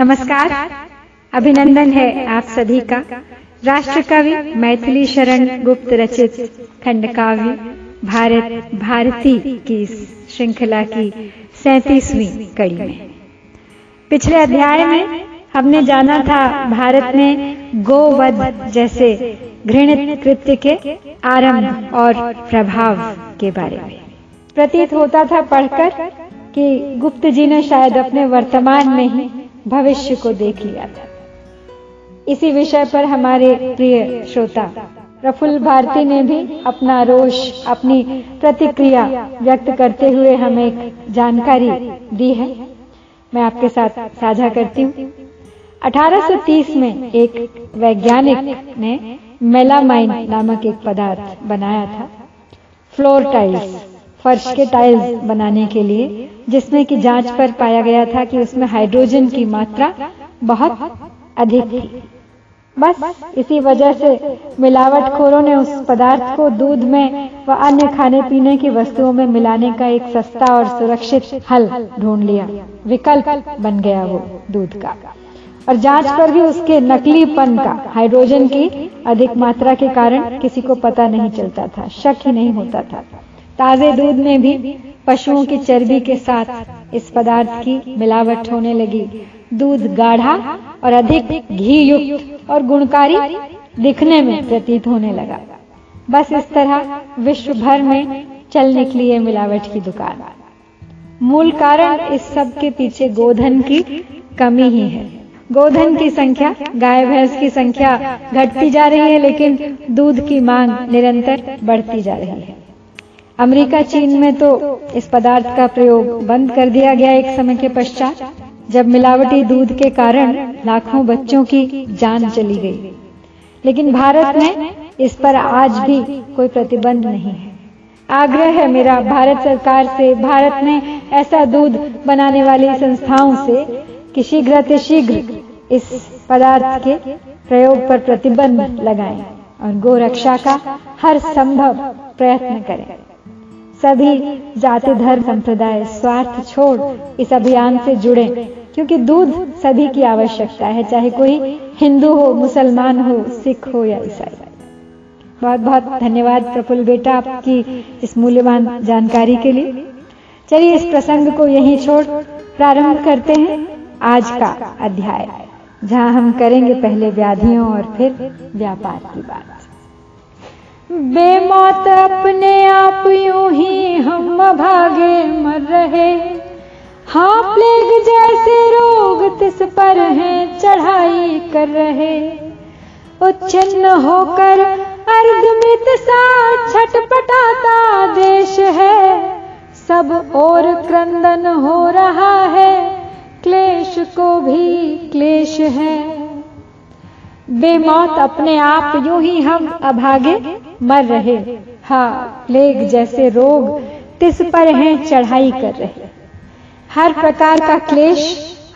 नमस्कार। अभिनंदन है आप सभी का। राष्ट्र कवि मैथिली शरण गुप्त रचित खंड काव्य भारत भारती की श्रृंखला की सैतीसवीं कड़ी में। पिछले अध्याय में हमने जाना था भारत ने गोवध जैसे घृणित कृत्य के आरंभ और प्रभाव के बारे में। प्रतीत होता था पढ़कर कि गुप्त जी ने शायद अपने वर्तमान में ही भविष्य को देख लिया था। इसी विषय पर हमारे प्रिय श्रोता, प्रफुल्ल भारती ने भी अपना रोष, अपनी प्रतिक्रिया व्यक्त करते हुए हमें एक जानकारी दी है। मैं आपके साथ साझा करती हूँ। 1830 में एक वैज्ञानिक ने मेलामाइन नामक एक पदार्थ बनाया था, फ्लोर टाइल्स। फर्श के टाइल्स बनाने के लिए, जिसमें कि जाँच पर पाया गया था कि उसमें हाइड्रोजन की मात्रा बहुत अधिक थी। बस इसी वजह से मिलावटखोरों ने उस पदार्थ को दूध में व अन्य खाने पीने की वस्तुओं में मिलाने का एक सस्ता और सुरक्षित हल ढूंढ लिया। विकल्प बन गया वो दूध का। और जाँच पर भी उसके नकलीपन का हाइड्रोजन की अधिक मात्रा के कारण किसी को पता नहीं चलता था, शक ही नहीं होता था। ताजे दूध में भी पशुओं की चर्बी के साथ इस पदार्थ की मिलावट होने लगी। दूध गाढ़ा और अधिक घी युक्त और गुणकारी दिखने में प्रतीत होने लगा। बस इस तरह विश्व भर में चल निकली है मिलावट की दुकान। मूल कारण इस सब के पीछे गोधन की कमी ही है। गोधन की संख्या, गाय भैंस की संख्या घटती जा रही है, लेकिन दूध की मांग निरंतर बढ़ती जा रही है। अमेरिका, चीन में तो इस पदार्थ का प्रयोग बंद कर दिया गया एक समय के पश्चात, जब मिलावटी दूध के कारण लाखों बच्चों की जान चली गई। लेकिन भारत में इस पर आज भी कोई प्रतिबंध नहीं है। आग्रह है मेरा भारत सरकार से, भारत में ऐसा दूध बनाने वाली संस्थाओं से कि शीघ्र शीघ्र इस पदार्थ के प्रयोग पर प्रतिबंध लगाएँ और गोरक्षा का हर संभव प्रयत्न करें। सभी जाति, धर्म, संप्रदाय, स्वार्थ छोड़ इस अभियान से जुड़े, क्योंकि दूध सभी की आवश्यकता है, चाहे कोई हिंदू हो, मुसलमान हो, सिख हो या ईसाई। बहुत बहुत धन्यवाद प्रफुल्ल बेटा आपकी इस मूल्यवान जानकारी के लिए। चलिए इस प्रसंग को यहीं छोड़ प्रारंभ करते हैं आज का अध्याय, जहाँ हम करेंगे पहले व्याधियों और फिर व्यापार की बात। बेमौत अपने आप यूँ ही हम भागे मर रहे। हाँ प्लेग जैसे रोग तिस पर हैं, चढ़ाई कर रहे। उच्छिन्न होकर अर्धमृत सा छटपटाता देश है। सब और क्रंदन हो रहा है, क्लेश को भी क्लेश है। बेमौत अपने आप यूँ ही हम अभागे। मर रहे। हा प्लेग जैसे रोग तिस पर हैं चढ़ाई कर रहे। हर प्रकार का क्लेश,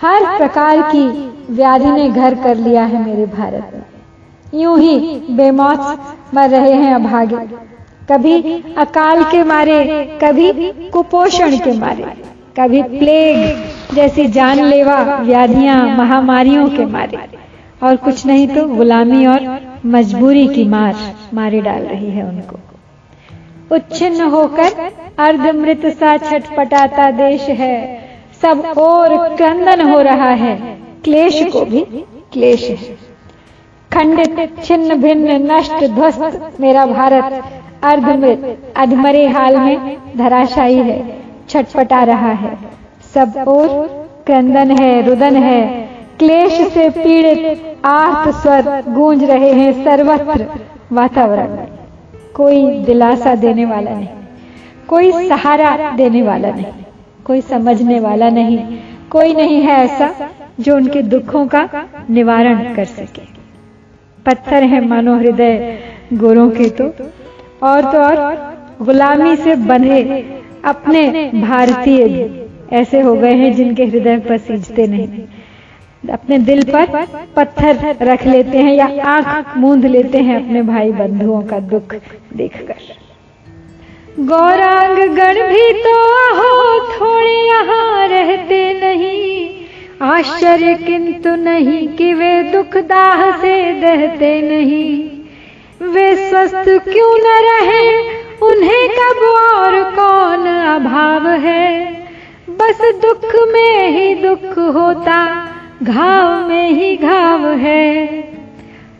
हर प्रकार की व्याधि ने घर कर लिया है मेरे भारत में। यूँ ही बेमौत मर रहे हैं अभागे। कभी अकाल के मारे, कभी कुपोषण के मारे, कभी प्लेग जैसी जानलेवा व्याधियाँ महामारियों के मारे। और कुछ नहीं तो गुलामी और मजबूरी की मार। मारे डाल रही है उनको। उच्छिन्न होकर अर्धमृत सा छटपटाता देश है। सब और क्रंदन हो रहा है। क्लेश को भी क्लेश है। खंडित छिन्न भिन्न नष्ट ध्वस्त मेरा भारत, अर्धमृत, अधमरे हाल में धराशायी है, छटपटा रहा है। सब और क्रंदन है, रुदन है। क्लेश से पीड़ित आर्त स्वर गूंज रहे हैं सर्वत्र। वातावरण। कोई दिलासा देने वाला नहीं। कोई सहारा देने वाला नहीं। कोई समझने वाला नहीं। कोई नहीं है ऐसा जो उनके दुखों का निवारण कर सके। पत्थर है मानो हृदय गोरों के तो। और तो और गुलामी से बंधे अपने भारतीय ऐसे हो गए हैं जिनके हृदय पर सींचते नहीं। अपने दिल पर पत्थर रख लेते हैं या आँख मूंद लेते हैं अपने भाई बंधुओं का दुख देखकर। गौरांग गण भी तो हो थोड़े यहाँ रहते नहीं। आश्चर्य किंतु नहीं कि वे दुख दाह से दहते नहीं। वे स्वस्थ क्यों न रहे, उन्हें कब और कौन अभाव है? बस दुख में ही दुख होता घाव में ही घाव है।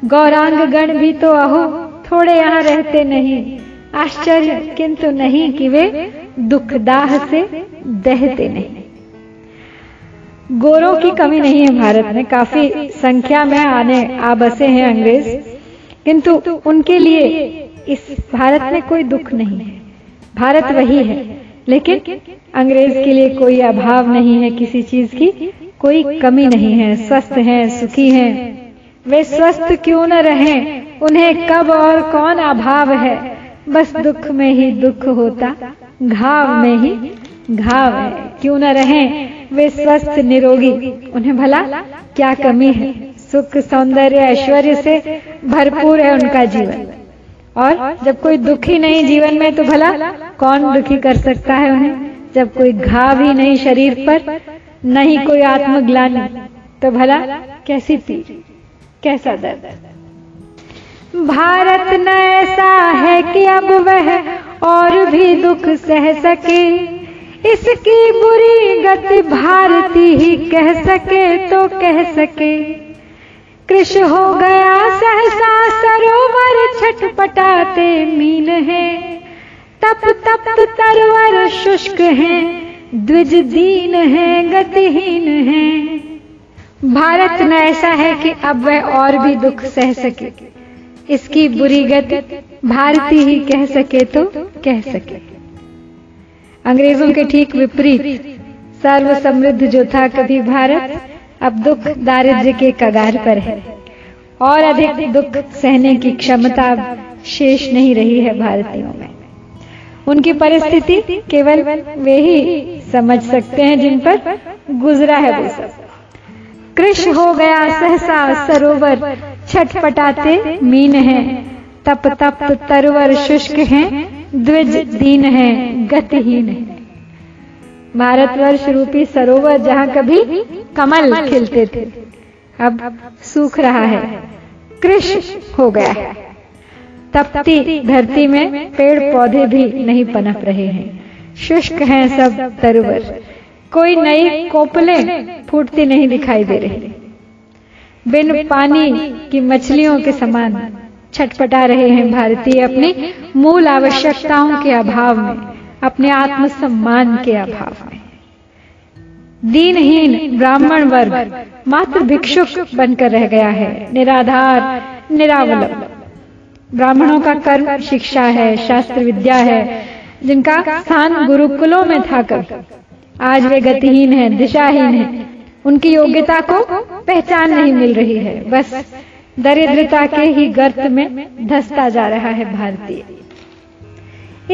गौरांग गण भी तो अहो, थोड़े यहाँ रहते नहीं। आश्चर्य किंतु नहीं कि वे दुखदाह से दहते नहीं। गोरों की कमी नहीं है भारत में। काफ़ी संख्या में आने, आ बसे हैं अंग्रेज़। किंतु उनके लिए इस भारत में कोई दुख नहीं है। भारत वही है। लेकिन अंग्रेज़ के लिए कोई अभाव नहीं है किसी चीज़ की, कोई कमी नहीं है, स्वस्थ हैं, सुखी हैं। वे स्वस्थ क्यों न रहें? उन्हें कब और कौन अभाव है? बस दुख में ही दुख होता, घाव में ही घाव है। क्यों न रहें? वे स्वस्थ, निरोगी, उन्हें भला क्या कमी है? सुख, सौंदर्य, ऐश्वर्य से भरपूर है उनका जीवन। और जब कोई दुखी नहीं जीवन में तो भला कौन दुखी कर सकता है उन्हें? जब कोई घाव ही नहीं शरीर पर, नहीं कोई आत्मग्लानी तो भला कैसी पीर कैसा दर्द? भारत न ऐसा है कि अब वह और भी दुख सह सके। इसकी बुरी गति भारती ही कह सके तो कह सके। कृष हो गया सहसा सरोवर छटपटाते मीन है। तप तप तरवर शुष्क है, द्विज दीन है, गतिहीन है। भारत न ऐसा है कि अब वह और भी दुख सह सके। इसकी बुरी गति भारती ही कह सके तो कह सके। अंग्रेज़ों के ठीक विपरीत सर्व समृद्ध जो था कभी भारत, अब दुख दारिद्र्य के कगार पर है। और अधिक दुख सहने की क्षमता शेष नहीं रही है भारतीयों में। उनकी परिस्थिति केवल वे ही समझ सकते हैं जिन पर गुजरा है वो सब। कृष हो गया सहसा सरोवर, छटपटाते मीन है। तप तप तरवर शुष्क है, द्विज दीन है, गतिहीन है। भारतवर्ष रूपी सरोवर जहाँ कभी कमल खिलते थे, अब सूख रहा है। कृष हो गया है। तपती धरती में पेड़ पौधे भी नहीं पनप रहे हैं। शुष्क हैं सब तरुवर। कोई नई कोपले फूटती नहीं दिखाई दे रही। बिन पानी की मछलियों के समान छटपटा रहे हैं भारतीय अपनी मूल आवश्यकताओं के अभाव में, अपने आत्मसम्मान के अभाव में। दीनहीन ब्राह्मण वर्ग मात्र भिक्षुक बनकर रह गया है। निराधार, निरावलंब। ब्राह्मणों का कर्म, शिक्षा है, शास्त्र विद्या है, जिनका स्थान गुरुकुलों में था कर। आज वे गतिहीन है, दिशाहीन है। उनकी योग्यता को पहचान नहीं मिल रही है। बस दरिद्रता के ही गर्त में धसता जा रहा है भारतीय।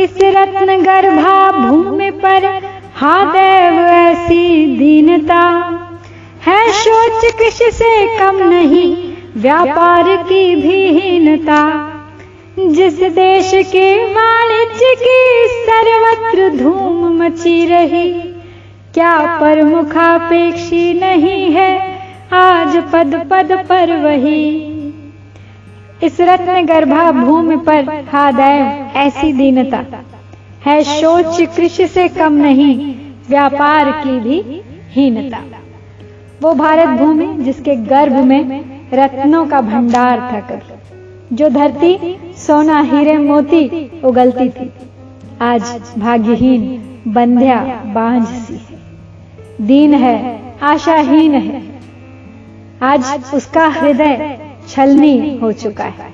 इस रत्न गर्भा भूमि पर हा देव ऐसी दीनता है। शोच किसी से कम नहीं, व्यापार की भी हीनता। जिस देश के वाणिज्य की सर्वत्र धूम मची रही, क्या पर मुखापेक्षी नहीं है आज पद पद पर वही। इस रत्न गर्भा भूमि पर हा दैव ऐसी दीनता है, शोच कृषि से कम नहीं, व्यापार की भी हीनता। वो भारत भूमि जिसके गर्भ में रत्नों का भंडार था कर जो धरती, सोना, हीरे, मोती उगलती थी। आज भाग्यहीन, बंध्या बांझ सी है। दीन है, आशाहीन है। आज उसका हृदय छलनी हो चुका है।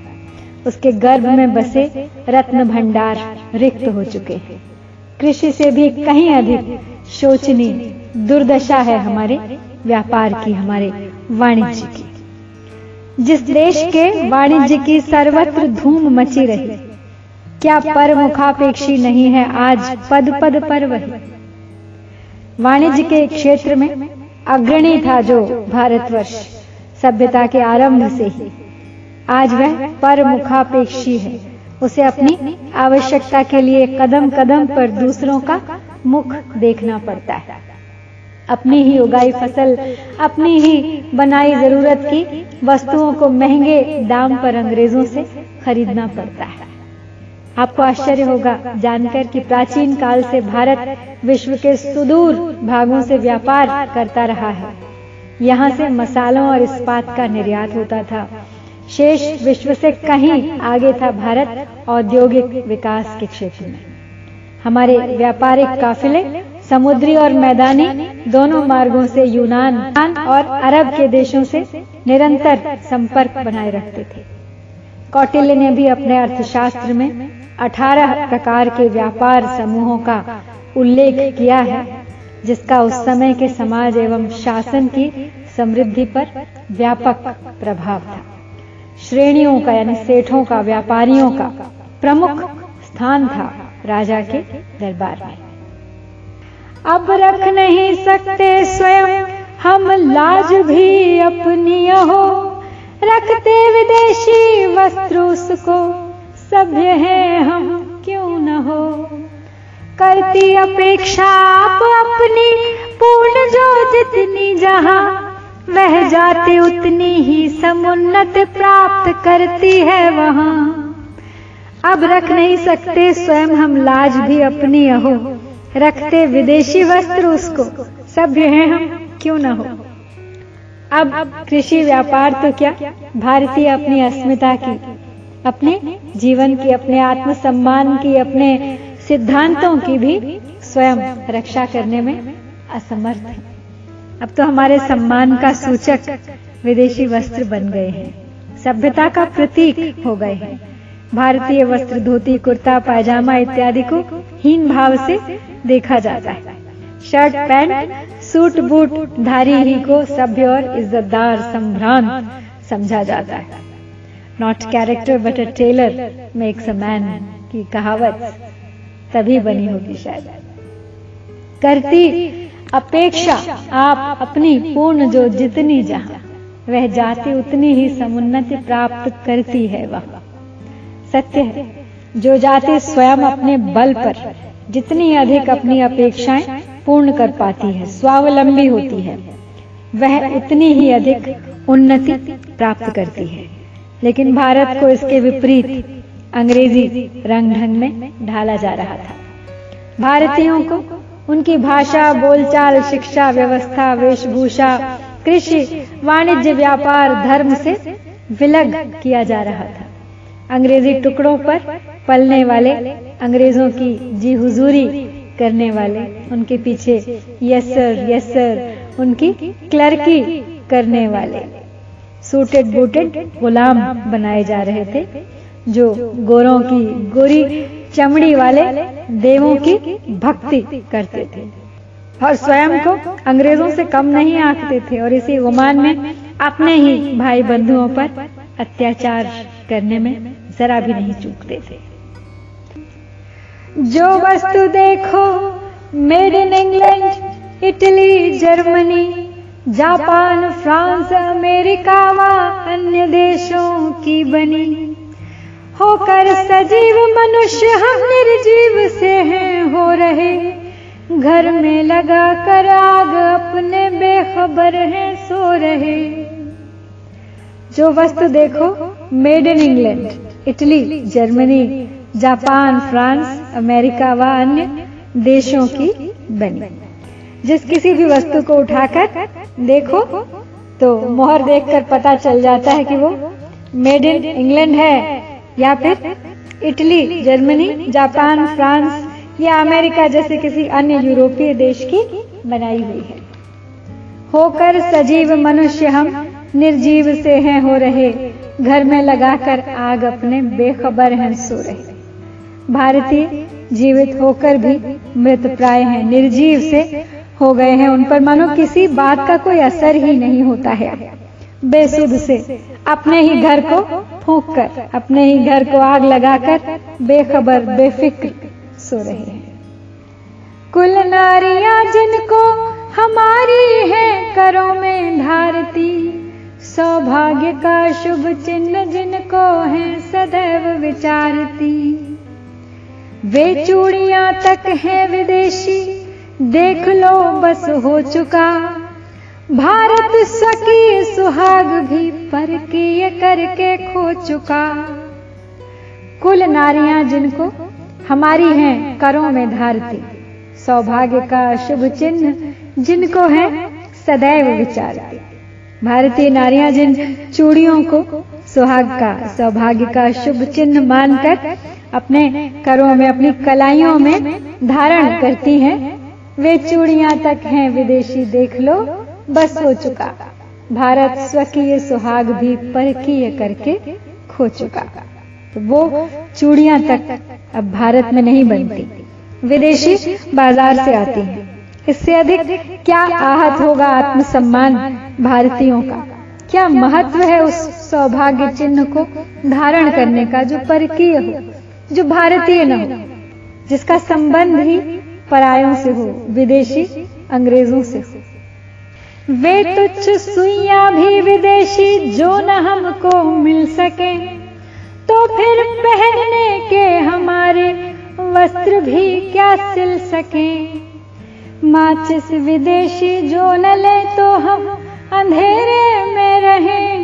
उसके गर्भ में बसे रत्न भंडार रिक्त हो चुके हैं। कृषि से भी कहीं अधिक शोचनीय दुर्दशा है हमारे, व्यापार की हमारे वाणिज्य की। जिस देश के वाणिज्य की सर्वत्र धूम मची रही। क्या पर मुखापेक्षी नहीं है आज पद पद पर वही। वाणिज्य के क्षेत्र में अग्रणी था जो भारतवर्ष, सभ्यता के आरंभ से ही। आज वह पर मुखापेक्षी है। उसे अपनी आवश्यकता के लिए कदम कदम पर दूसरों का मुख देखना पड़ता है। अपनी ही उगाई फ़सल, अपनी ही बनाई ज़रूरत की वस्तुओं को महँगे दाम पर अंग्रेज़ों से खरीदना पड़ता है। आपको आश्चर्य होगा, जानकर कि प्राचीन काल से भारत विश्व के सुदूर भागों से व्यापार करता रहा है। यहाँ से मसालों और इस्पात का निर्यात होता था। शेष विश्व से कहीं आगे था भारत औद्योगिक विकास के क्षेत्र में। हमारे व्यापारिक काफिले समुद्री और मैदानी दोनों मार्गों से यूनान और अरब के देशों से निरंतर संपर्क बनाए रखते थे। कौटिल्य ने भी अपने अर्थशास्त्र में 18 प्रकार के व्यापार समूहों का उल्लेख किया है, जिसका उस समय के समाज एवं शासन की समृद्धि पर व्यापक प्रभाव था। श्रेणियों का यानी सेठों का, व्यापारियों का प्रमुख स्थान था राजा के दरबार में। अब रख नहीं सकते स्वयं। हम लाज भी अपनी हो रखते विदेशी वस्त्र उसको। सभ्य है हम, क्यों न हो? करती अपेक्षा आप अपनी, पूर्ण जो जितनी जहाँ। वह जाते उतनी ही समुन्नत प्राप्त करती है वहाँ। अब रख नहीं सकते स्वयं, हम लाज भी अपनी अहो। रखते विदेशी वस्त्र उसको। सभ्य हैं हम, क्यों ना हो? अब कृषि व्यापार तो क्या? भारतीय अपनी अस्मिता की, अपने जीवन की, अपने आत्मसम्मान की, अपने सिद्धांतों की भी स्वयं रक्षा करने में असमर्थ है। अब तो हमारे सम्मान का सूचक विदेशी वस्त्र बन गए हैं। सभ्यता का प्रतीक हो गए हैं। भारतीय वस्त्र धोती कुर्ता पायजामा इत्यादि को हीन भाव से देखा जाता है। शर्ट पैंट सूट बूट धारी ही को सभ्य और इज्जतदार संभ्रांत समझा जाता है। Not character but a tailor makes a man की कहावत तभी बनी होगी शायद। करती अपेक्षा आप अपनी पूर्ण जो जितनी जहाँ वह जाति उतनी ही समुन्नति प्राप्त करती है। वह। सत्य है। जो जाति स्वयं अपने बल पर, जितनी अधिक अपनी अपेक्षाएँ पूर्ण कर पाती है, स्वावलंबी होती है, वह उतनी ही अधिक उन्नति प्राप्त करती है। लेकिन भारत को इसके विपरीत अंग्रेज़ी रंग ढंग में ढाला जा रहा था। भारतीयों को उनकी भाषा, बोलचाल, शिक्षा, व्यवस्था, वेशभूषा, कृषि, वाणिज्य, व्यापार, धर्म से विलग किया जा रहा था। अंग्रेज़ी टुकड़ों पर पलने वाले अंग्रेज़ों की जी हुजूरी करने वाले, उनके पीछे यस सर यस सर उनकी क्लर्की करने वाले। सूटेड बूटेड गुलाम बनाए जा रहे थे, जो गोरों की गोरी चमड़ी वाले देवों की भक्ति करते थे। और स्वयं को अंग्रेज़ों से कम नहीं आंकते थे, और इसी गुमान में अपने ही भाई बंधुओं पर अत्याचार करने में जरा भी नहीं चूकते थे। जो वस्तु देखो, made in England, Italy, Germany, Japan, France, America व अन्य देशों की बनी। होकर सजीव मनुष्य हम निर्जीव से हैं, हो रहे। घर में लगा कर आग अपने बेखबर हैं, सो रहे। जो वस्तु देखो made in England Italy Germany Japan France America व अन्य देशों की बनी। जिस किसी भी वस्तु को उठाकर देखो तो मोहर देखकर पता चल जाता है कि वो मेड इन इंग्लैंड है, या फिर इटली जर्मनी जापान फ्रांस या अमेरिका जैसे किसी अन्य यूरोपीय देश की बनाई हुई है। होकर सजीव मनुष्य हम, निर्जीव से हैं हो रहे। घर में लगाकर आग अपने बेखबर हैं सो रहे भारतीय जीवित होकर भी मृत प्राय हैं, निर्जीव से हो गए हैं। उन पर मानो किसी बात का कोई असर ही नहीं होता है। बेसुध से अपने ही घर को फूक कर अपने ही घर को आग लगाकर बेखबर, बेफिक्र सो रहे हैं। कुल नारियाँ जिनको हमारी है करों में धारती सौभाग्य का शुभ चिन्ह जिनको है सदैव विचारती। वे चूड़ियाँ तक हैं विदेशी, देख लो बस हो चुका। भारत सकी सुहाग भी पर करके खो चुका। कुल नारियाँ जिनको हमारी हैं करों में धारती। सौभाग्य का शुभ चिन्ह जिनको है सदैव विचारती। भारतीय नारियाँ जिन चूड़ियों को सुहाग का, सौभाग्य का शुभ चिन्ह मानकर अपने करों में, अपनी कलाइयों में धारण करती हैं। वे चूड़ियाँ तक हैं, विदेशी देख लो, बस हो चुका। भारत स्वकीय सुहाग भी परकीय करके खो चुका। तो वो चूड़ियाँ तक अब भारत में नहीं बनती। विदेशी बाज़ार से आती हैं। इससे अधिक क्या आहत होगा आत्मसम्मान भारतीयों का? क्या महत्व है उस सौभाग्य चिन्ह को धारण करने का जो परकीय हो, जो भारतीय न हो, जिसका संबंध ही परायों से हो, विदेशी अंग्रेज़ों से हो? वे तुच्छ सुइया भी विदेशी जो न हमको मिल सके तो फिर पहनने के हमारे वस्त्र भी क्या सिल सके? माचिस विदेशी जो न ले तो हम अंधेरे में रहे।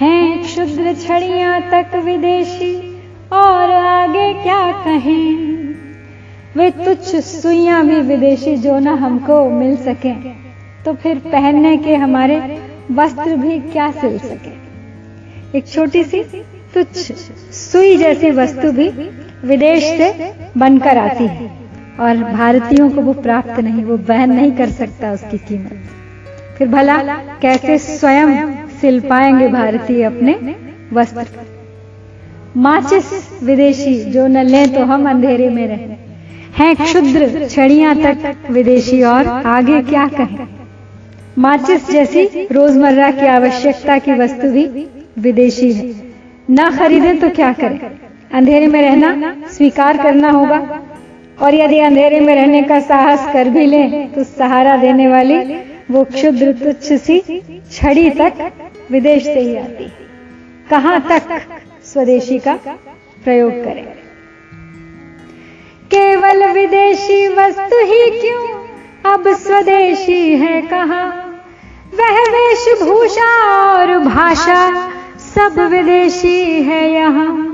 हैं क्षुद्र छड़ियाँ तक विदेशी, और आगे क्या कहें? वे तुच्छ सुइयाँ भी विदेशी जो न हमको मिल सके। तो फिर पहनने के हमारे वस्त्र भी क्या सिल सके? एक छोटी सी तुच्छ सुई जैसी वस्तु भी विदेश से बनकर आती है। और भारतीयों को वो प्राप्त नहीं, वो वहन नहीं कर सकता उसकी कीमत। फिर भला कैसे स्वयं सिल पाएँगे भारतीय अपने वस्त्र? माचिस विदेशी जो न लें तो हम अंधेरे में रहें। हैं क्षुद्र छड़ियाँ तक विदेशी और आगे क्या कहें? माचिस जैसी रोज़मर्रा की आवश्यकता की वस्तु भी विदेशी है। ना खरीदें तो क्या करें? अंधेरे में रहना स्वीकार करना होगा। और यदि अंधेरे में रहने का साहस कर भी लें तो सहारा देने वाली वो क्षुद्र तुच्छ सी छड़ी तक विदेश से ही आती। कहाँ तक स्वदेशी का प्रयोग करें? केवल विदेशी वस्तु ही क्यों? अब स्वदेशी है कहा? वह वेशभूषा और भाषा सब विदेशी है यहाँ।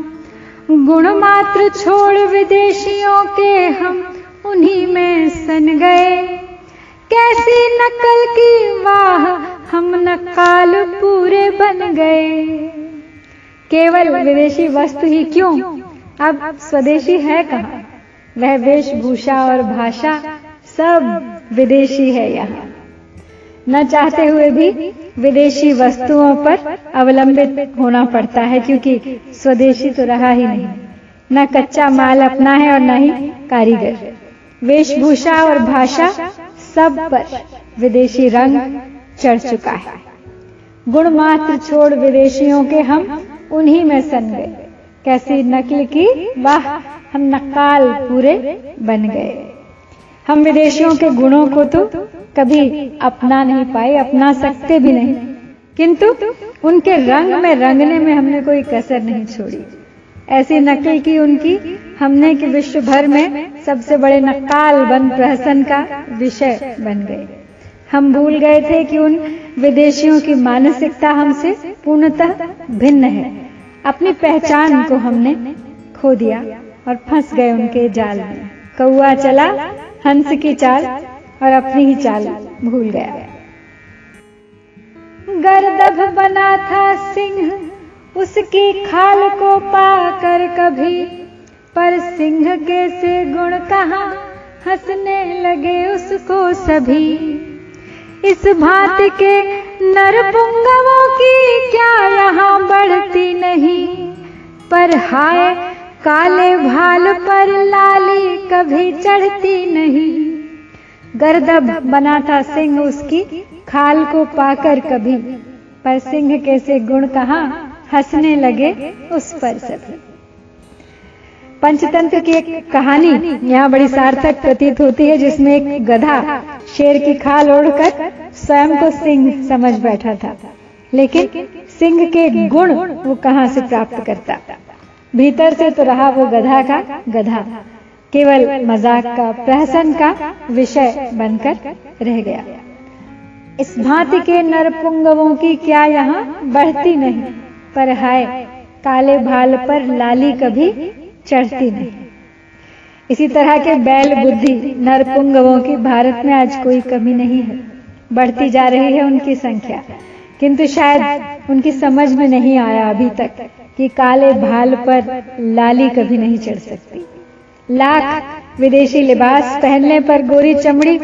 गुण मात्र छोड़ विदेशियों के हम उन्हीं में सन गए। कैसी नकल की वाह, हम नकाल पूरे बन गए। केवल विदेशी वस्तु ही क्यों? अब स्वदेशी है कहा? वह वेशभूषा और भाषा सब विदेशी है यहाँ। न चाहते हुए भी विदेशी वस्तुओं पर अवलंबित होना पड़ता है, क्योंकि स्वदेशी तो रहा ही नहीं। न कच्चा माल अपना है और न ही कारीगर। वेशभूषा और भाषा सब पर विदेशी रंग चढ़ चुका है। गुण मात्र छोड़ विदेशियों के हम उन्हीं में सन गए। कैसी नकल की, वाह, हम नकाल पूरे बन गए। हम विदेशियों के गुणों को तो कभी अपना नहीं पाए, अपना सकते भी नहीं। किंतु उनके रंग में रंगने में हमने कोई कसर नहीं छोड़ी। ऐसी नकल की उनकी हमने कि विश्व भर में सबसे बड़े नकाल बन प्रहसन का विषय बन गए। हम भूल गए थे कि उन विदेशियों की मानसिकता हमसे पूर्णतः भिन्न है। अपनी पहचान को हमने खो दिया और फंस गए उनके जाल में। कौआ चला हंस की चाल और अपनी ही चाल भूल गया। गर्दभ बना था सिंह, उसकी खाल को पाकर कभी। पर सिंह के से गुण कहा, हंसने लगे उसको सभी। इस भात के नर पुंगवों की क्या यहाँ बढ़ती नहीं। पर हाय, काले भाल पर लाली कभी चढ़ती नहीं। गर्दब बना था सिंह उसकी, खाल को पाकर कभी। पर सिंह कैसे गुण कहा, हंसने लगे उस पर सभी। पंचतंत्र की एक कहानी, यहाँ बड़ी सार्थक प्रतीत होती है, जिसमें एक गधा शेर की खाल ओढ़कर स्वयं को सिंह समझ बैठा था। लेकिन सिंह के गुण वो कहाँ से प्राप्त करता? भीतर से तो रहा वो गधा का गधा। केवल मज़ाक का प्रहसन का विषय बनकर रह गया। इस भांति के नरपुंगवों की क्या यहाँ बढ़ती नहीं, पर हाय, काले भाल पर लाली कभी चढ़ती नहीं। इसी तरह के बैल बुद्धि नरपुंगवों की भारत में आज कोई कमी नहीं है। बढ़ती जा रही है उनकी संख्या, किंतु शायद उनकी समझ में नहीं आया अभी तक कि काले भाल पर लाली कभी नहीं चढ़ सकती। लाख विदेशी लिबास पहनने पर गोरी चमड़ी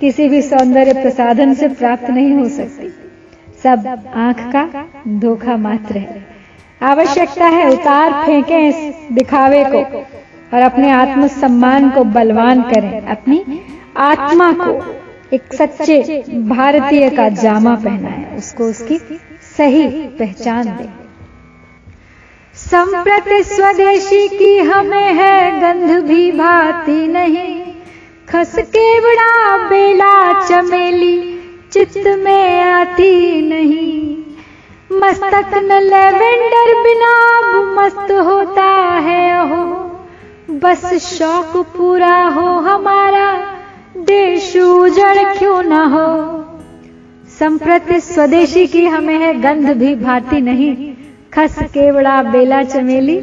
किसी भी सौंदर्य प्रसाधन से प्राप्त नहीं हो सकती। सब आँख का धोखा मात्र है। आवश्यकता है उतार फेंके इस दिखावे को और अपने आत्म सम्मान को बलवान करें। अपनी आत्मा को एक सच्चे भारतीय का जामा पहना है उसको उसकी सही पहचान दे। संप्रति स्वदेशी की हमें है गंध भी भाती नहीं। खस के बड़ा बेला चमेली चित्त में आती नहीं। मस्तक न लेवेंडर बिना मस्त होता है हो बस शौक पूरा हो हमारा, देश उजड़ क्यों ना हो। संप्रति स्वदेशी की हमें है गंध भी भाती नहीं। खस केवड़ा बेला चमेली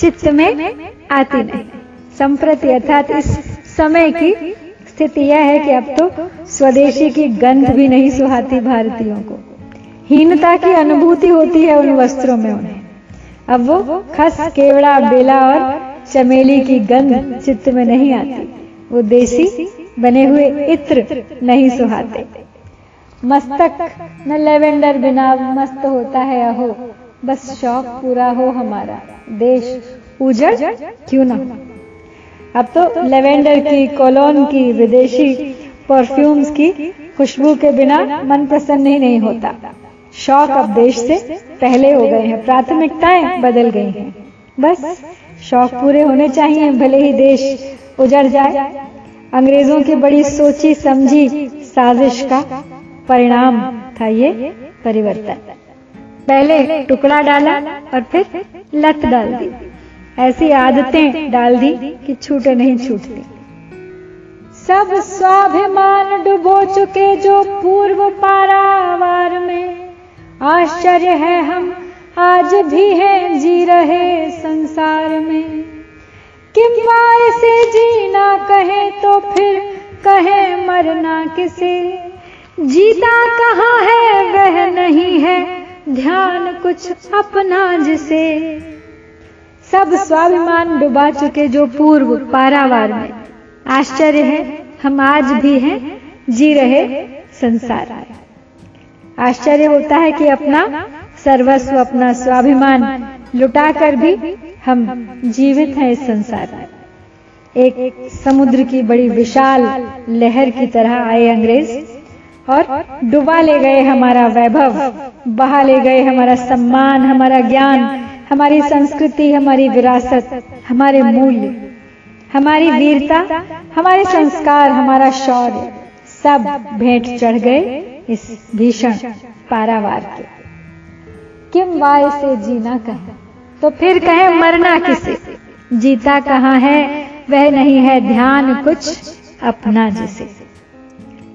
चित्त में आती नहीं। संप्रति अर्थात इस समय की स्थिति यह है कि अब तो स्वदेशी की गंध भी नहीं सुहाती भारतीयों को। हीनता की अनुभूति होती है उन वस्त्रों में उन्हें। अब वो खस केवड़ा बेला और चमेली की गंध चित्त में नहीं आती। वो देसी बने हुए इत्र नहीं सुहाते। मस्तक न लेवेंडर बिना मस्त होता है अहो। बस शौक पूरा हो हमारा। देश उजड़, क्यों ना? अब तो लेवेंडर की, कोलोन की, विदेशी परफ्यूम्स की खुशबू के बिना मन प्रसन्न ही नहीं होता। शौक अब देश से पहले हो गए हैं, प्राथमिकताएँ बदल गई हैं। बस शौक पूरे होने चाहिए, भले ही देश उजड़ जाए। अंग्रेज़ों की बड़ी सोची समझी साजिश का परिणाम था ये परिवर्तन। पहले टुकड़ा डाला और फिर लत डाल दी। ऐसी आदतें डाल दी कि छूटे नहीं छूटती। सब स्वाभिमान डुबो चुके जो पूर्व पारावार में। आश्चर्य है हम, आज भी है जी रहे संसार में। किम्बा इसे जीना कहे तो फिर कहे मरना किसे? जीता कहाँ है, वह नहीं है। ध्यान कुछ अपना जिसे। सब स्वाभिमान डुबा चुके जो पूर्व पारावार में। आश्चर्य है, हम आज भी हैं, जी रहे संसार आश्चर्य होता है कि अपना सर्वस्व, अपना स्वाभिमान लुटाकर भी हम जीवित हैं इस संसार में। एक समुद्र की बड़ी विशाल लहर की तरह आए अंग्रेज़। और डुबा ले गए हमारा वैभव, बहा ले गए हमारा सम्मान, हमारा ज्ञान, हमारी संस्कृति, हमारी विरासत, हमारे मूल्य, हमारी वीरता, हमारे संस्कार, हमारा शौर्य, सब भेंट चढ़ गए इस भीषण पारावार के। किम वाय से जीना कहे तो फिर कहे मरना किसे? जीता कहाँ है, वह नहीं है ध्यान कुछ अपना जिसे।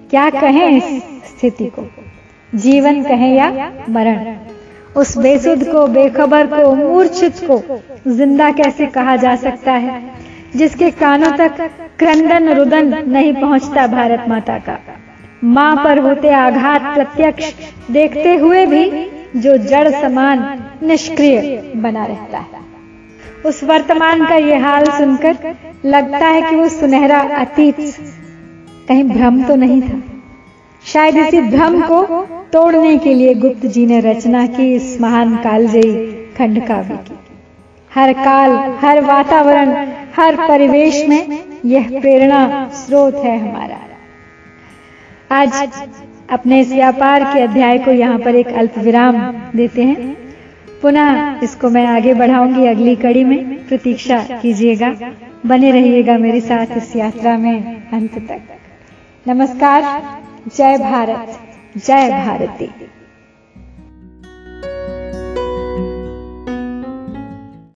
क्या कहें इस स्थिति को? जीवन कहें या मरण? उस बेसुध को बेखबर को मूर्छित को ज़िंदा कैसे कहा जा सकता है? जिसके कानों तक क्रंदन रुदन नहीं पहुँचता भारत माता का। माँ पर होते आघात प्रत्यक्ष देखते हुए भी जो जड़ समान निष्क्रिय बना रहता है। उस वर्तमान का यह हाल सुनकर लगता है कि वो सुनहरा अतीत कहीं भ्रम तो नहीं था। शायद इसी भ्रम को तोड़ने के लिए गुप्त जी ने रचना की इस महान कालजयी खंड काव्य की। हर काल हर वातावरण हर परिवेश में यह प्रेरणा स्रोत है हमारा। आज अपने इस व्यापार के अध्याय को यहाँ पर एक अल्प विराम देते हैं। पुनः इसको मैं आगे बढ़ाऊँगी। अगली कड़ी में प्रतीक्षा कीजिएगा। बने रहिएगा मेरे साथ इस यात्रा में। अंत तक। नमस्कार जय भारत जय भारती।